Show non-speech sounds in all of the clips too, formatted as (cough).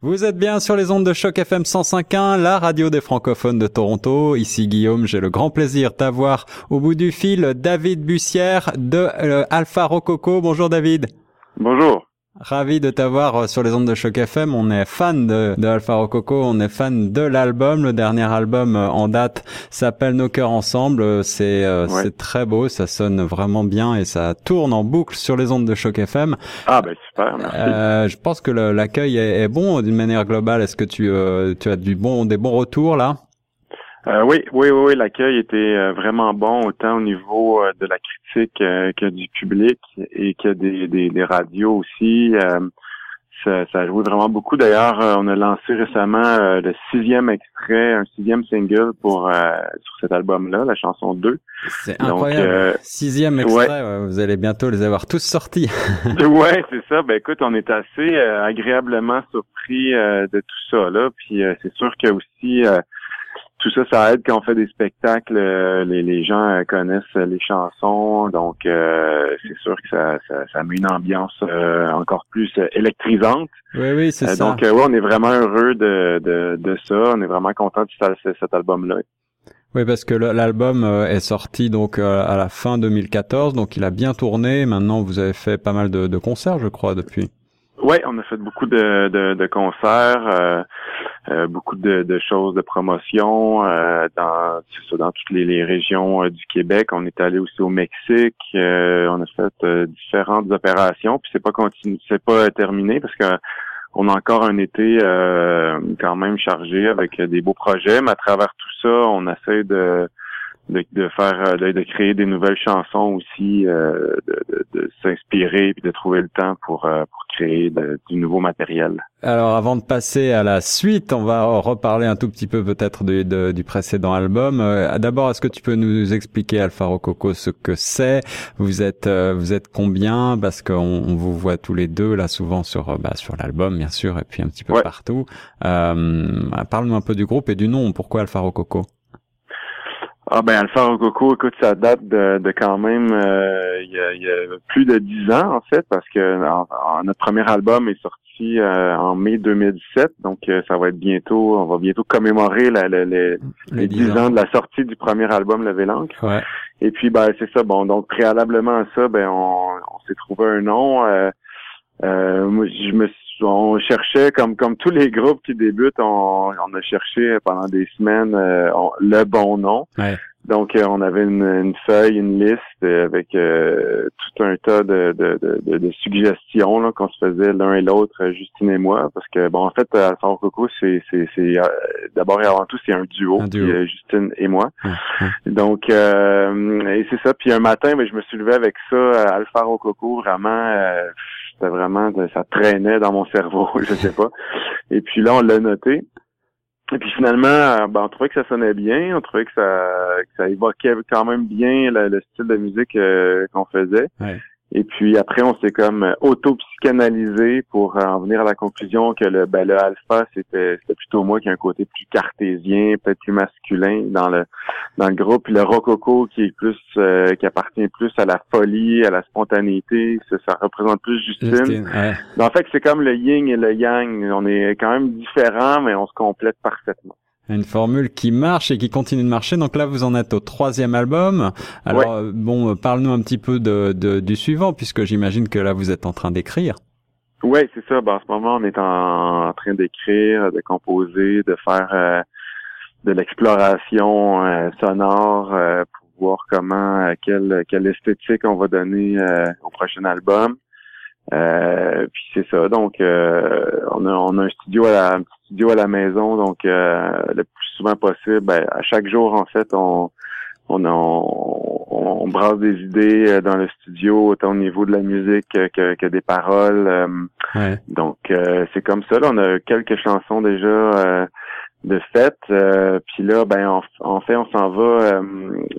Vous êtes bien sur les ondes de choc FM 105.1, la radio des francophones de Toronto. Ici Guillaume, j'ai le grand plaisir d'avoir au bout du fil David Bussière de euh, Alpha Rococo. Bonjour David. Bonjour. Ravi de t'avoir euh, sur les ondes de Choc FM. On est fan de, de Alpha Rococo, on est fan de l'album. Le dernier album euh, en date s'appelle Nos cœurs ensemble. Euh, c'est c'est très beau, ça sonne vraiment bien et ça tourne en boucle sur les ondes de Choc FM. Ah ben super, merci. je pense que l'accueil est, est, bon d'une manière globale. Est-ce que tu tu as du bon des bons retours là? Euh, oui, oui, oui, l'accueil était euh, vraiment bon, autant au niveau euh, de la critique que du public et que des, des, des radios aussi. Ça, ça, a joué vraiment beaucoup. D'ailleurs, on a lancé récemment le sixième extrait, un sixième single pour sur cet album-là, la chanson 2. C'est incroyable. sixième extrait, vous allez bientôt les avoir tous sortis. (laughs) (laughs) ouais, c'est ça. Ben écoute, on est assez agréablement surpris de tout ça là. Puis c'est sûr que aussi tout ça, ça aide quand on fait des spectacles. Euh, les, les gens euh, connaissent les chansons, donc euh, c'est sûr que ça, ça, ça, met une ambiance encore plus électrisante. Oui, oui, c'est ça. Donc, ouais, on est vraiment heureux de, de, de ça. On est vraiment content de cet album-là. Oui, parce que l'album est sorti donc à la fin 2014, donc il a bien tourné. Maintenant, vous avez fait pas mal de, de concerts, je crois, depuis. Oui, on a fait beaucoup de, de, de concerts, euh, euh, beaucoup de, de, choses de promotion euh, dans ça, dans toutes les, les régions du Québec. On est allé aussi au Mexique. on a fait différentes opérations. Puis c'est pas continu, c'est pas terminé parce que on a encore un été quand même chargé avec des beaux projets. Mais à travers tout ça, on essaie de de, de faire euh, de, de, créer des nouvelles chansons aussi, euh, de, de, de s'inspirer puis de trouver le temps pour, euh, pour créer du nouveau matériel. Alors avant de passer à la suite, on va reparler un tout petit peu peut-être de, du précédent album. D'abord, est-ce que tu peux nous expliquer Alpha Rococo ce que c'est? Vous êtes vous êtes combien? Parce qu'on on vous voit tous les deux là souvent sur bah, sur l'album bien sûr et puis un petit peu partout. Parle-nous un peu du groupe et du nom. Pourquoi Alpha Rococo ah ben Alpha Rococo, écoute, ça date de, de quand même euh, il, y a, y, a, plus de dix ans en fait, parce que notre premier album est sorti euh, en mai 2017, donc euh, ça va être bientôt, on va bientôt commémorer la, les, dix ans. de la sortie du premier album Le Vélanque. Ouais. Et puis ben c'est ça, bon donc préalablement à ça, ben on, on s'est trouvé un nom. moi je me suis on cherchait comme comme tous les groupes qui débutent, on, on a cherché pendant des semaines euh, le bon nom. Donc euh, on avait une, feuille, une liste avec euh, tout un tas de, de, de, de suggestions qu'on se faisait l'un et l'autre, Justine et moi, parce que bon en fait Alpha Coco c'est c'est c'est d'abord et avant tout c'est un duo, Justine et moi. Donc et c'est ça. Puis un matin, ben, je me suis levé avec ça, Alpha Coco vraiment c'était vraiment, ça traînait dans mon cerveau, (laughs) je sais pas. Et puis là, on l'a noté. Et puis finalement, euh, ben, on trouvait que ça sonnait bien, on trouvait que ça, que ça évoquait quand même bien le, style de musique euh, qu'on faisait. Et puis après, on s'est comme auto-psychanalysé pour en venir à la conclusion que le, ben, le alpha, c'était, c'était plutôt moi qui a un côté plus cartésien, peut-être plus masculin dans le dans le groupe. Puis le rococo qui est plus euh, qui appartient plus à la folie, à la spontanéité, ça, ça représente plus Justine. En fait, c'est comme le yin et le yang. On est quand même différents, mais on se complète parfaitement. Une formule qui marche et qui continue de marcher. Donc là, vous en êtes au troisième album. Alors euh, bon, euh, parle-nous un petit peu de, du suivant, puisque j'imagine que là, vous êtes en train d'écrire. Oui, c'est ça. Ben, en ce moment, on est en, train d'écrire, de composer, de faire euh, de l'exploration sonore pour voir comment, quelle, quelle esthétique on va donner au prochain album. Puis c'est ça. Donc, on a, on a un studio à la, studio à la maison, donc euh, le plus souvent possible. Ben, à chaque jour, en fait, on on, on, on, brasse des idées euh, dans le studio, autant au niveau de la musique que, que des paroles. Euh. Donc, c'est comme ça. Là, on a quelques chansons déjà de fête. puis là, ben en, fait, on s'en va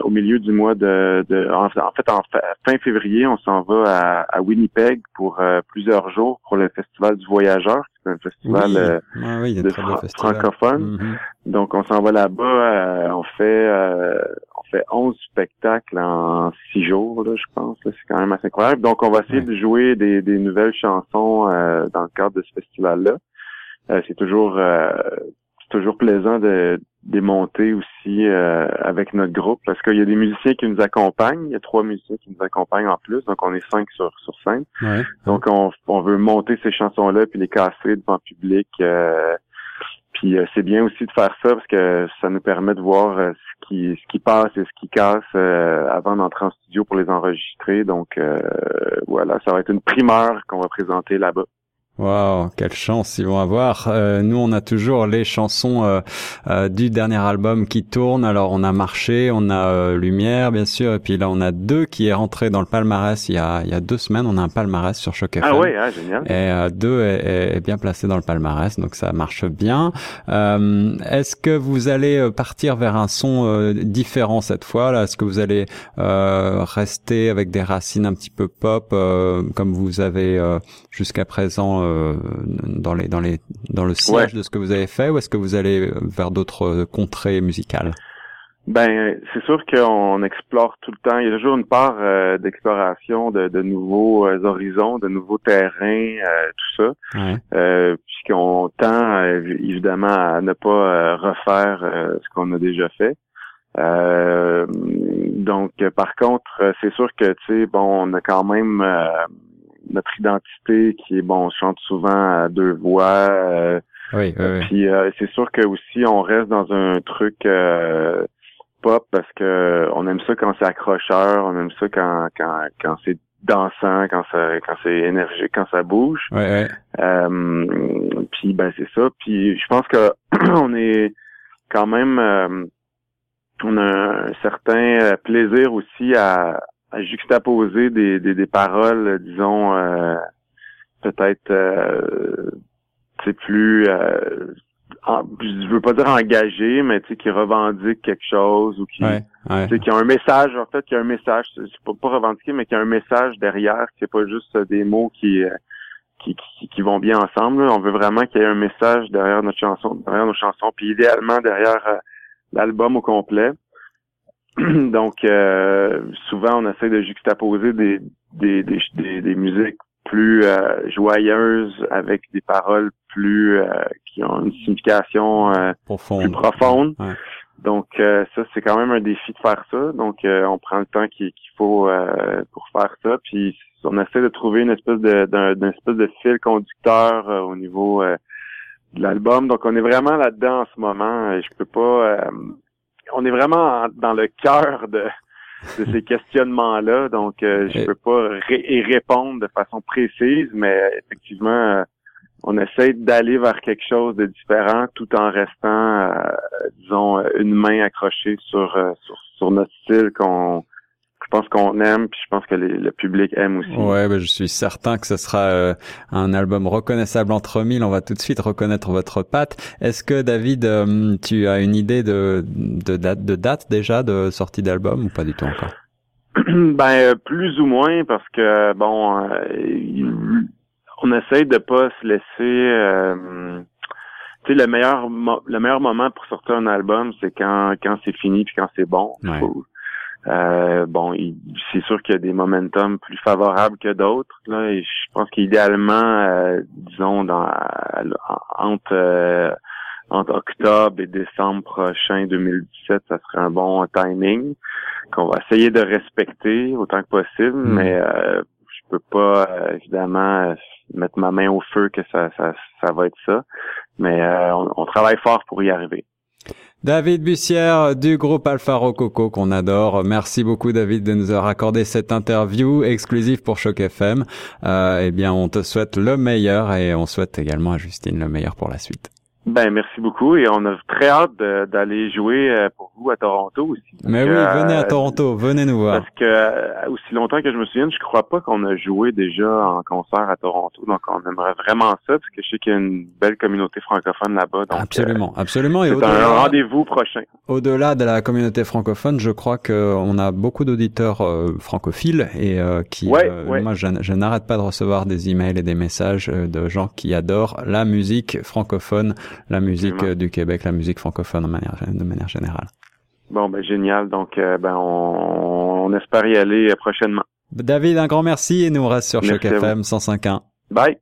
au milieu du mois de, de en, fait en fin février, on s'en va à, à, Winnipeg pour plusieurs jours pour le festival du voyageur un festival euh, ah de francophone. Mm-hmm. Donc on s'en va là-bas, euh, on fait euh, on fait 11 spectacles en six jours, là, je pense. C'est quand même assez incroyable. Donc on va essayer de jouer des, des nouvelles chansons dans le cadre de ce festival-là. c'est toujours c'est toujours plaisant de démonter aussi avec notre groupe parce qu'il y a des musiciens qui nous accompagnent. Il y a trois musiciens qui nous accompagnent en plus, donc on est cinq sur sur scène. Donc on, on veut monter ces chansons-là puis les casser devant le public. puis c'est bien aussi de faire ça parce que ça nous permet de voir ce qui ce qui passe et ce qui casse avant d'entrer en studio pour les enregistrer. Donc voilà, ça va être une primeur qu'on va présenter là-bas. Wow, quelle chance ils vont avoir. Euh, nous, on a toujours les chansons euh, euh, du dernier album qui tournent. Alors, on a Marché, on a Lumière, bien sûr, et puis là, on a deux qui est rentré dans le palmarès il y a, il y a deux semaines. On a un palmarès sur Choc FM. Ah oui, ah, génial. Et deux est, est, bien placé dans le palmarès, donc ça marche bien. Est-ce que vous allez partir vers un son différent cette fois là Est-ce que vous allez rester avec des racines un petit peu pop, comme vous avez jusqu'à présent euh, dans les dans les dans le siège de ce que vous avez fait ou est-ce que vous allez vers d'autres euh, contrées musicales? Ben, c'est sûr qu'on explore tout le temps. Il y a toujours une part euh, d'exploration de, de, nouveaux horizons, de nouveaux terrains, tout ça. Ouais. Puisqu'on tend évidemment à ne pas refaire ce qu'on a déjà fait. donc, par contre, c'est sûr que tu sais, bon, on a quand même notre identité qui est bon, on chante souvent à deux voix. Euh, oui, oui, Puis euh, c'est sûr que aussi on reste dans un truc euh, pop parce que on aime ça quand c'est accrocheur, on aime ça quand quand quand c'est dansant, quand ça quand c'est énergique, quand ça bouge. Ouais, puis ben c'est ça. Puis je pense que (clears throat) on est quand même on a un certain plaisir aussi à, à juxtaposer des, des, des paroles, disons, euh, peut-être euh, plus euh, je veux pas dire engagé, mais tu sais, qui revendique quelque chose ou qui, qui a un message, en fait, qui a un message, c'est pas, pas revendiquer, mais qui a un message derrière, qui c'est pas juste des mots qui, euh, qui, qui, vont bien ensemble. On veut vraiment qu'il y ait un message derrière notre chanson, derrière nos chansons, puis idéalement derrière euh, l'album au complet. (clears throat) Donc, euh, souvent, on essaie de juxtaposer des, des, des, des, musiques plus euh, joyeuses avec des paroles plus euh, qui ont une signification plus profonde. Donc, ça, c'est quand même un défi de faire ça. Donc, on prend le temps qu'il faut pour faire ça. Puis, on essaie de trouver une espèce de d'un espèce de fil conducteur au niveau de l'album. Donc, on est vraiment là-dedans en ce moment. Je peux pas on est vraiment dans le cœur de, ces (laughs) questionnements-là, donc euh, je peux pas y répondre de façon précise, mais effectivement, euh, on essaie d'aller vers quelque chose de différent tout en restant, euh, disons, une main accrochée sur, sur, sur notre style qu'on pense qu'on aime, puis je pense que le public aime aussi. Ouais, ben, je suis certain que ce sera euh, un album reconnaissable entre mille. On va tout de suite reconnaître votre patte. Est-ce que David, euh, tu as une idée de, de date, de date déjà de sortie d'album ou pas du tout encore? (clears throat) Ben euh, plus ou moins parce que bon, on essaye de pas se laisser. tu sais, le meilleur le meilleur moment pour sortir un album, c'est quand quand c'est fini puis quand c'est bon. Euh, bon, c'est sûr qu'il y a des momentum plus favorables que d'autres. Là, et je pense qu'idéalement, euh, disons, dans entre euh, entre octobre et décembre prochain 2017, ça serait un bon timing qu'on va essayer de respecter autant que possible, mm. mais je peux pas évidemment mettre ma main au feu que ça ça, ça va être ça. Mais on travaille fort pour y arriver. David Bussière du groupe Alpha Rococo qu'on adore. Merci beaucoup David de nous avoir accordé cette interview exclusive pour Choc FM. Euh, eh bien, on te souhaite le meilleur et on souhaite également à Justine le meilleur pour la suite. Ben merci beaucoup et on a très hâte d'aller jouer euh, pour vous à Toronto aussi. Mais oui, venez à euh, Toronto, venez nous voir. Parce que euh, aussi longtemps que je me souvienne, je crois pas qu'on a joué déjà en concert à Toronto, donc on aimerait vraiment ça parce que je sais qu'il y a une belle communauté francophone là-bas. Absolument, absolument. Et un rendez-vous prochain. Au-delà de la communauté francophone, je crois qu'on a beaucoup d'auditeurs francophiles et qui, moi, je, je n'arrête pas de recevoir des emails et des messages de gens qui adorent la musique francophone la musique euh, du Québec, la musique francophone de manière, de manière générale. Bon, ben génial. Donc, euh, ben on, on, espère y aller prochainement. David, un grand merci et nous on reste sur Choc FM 105.1. Bye.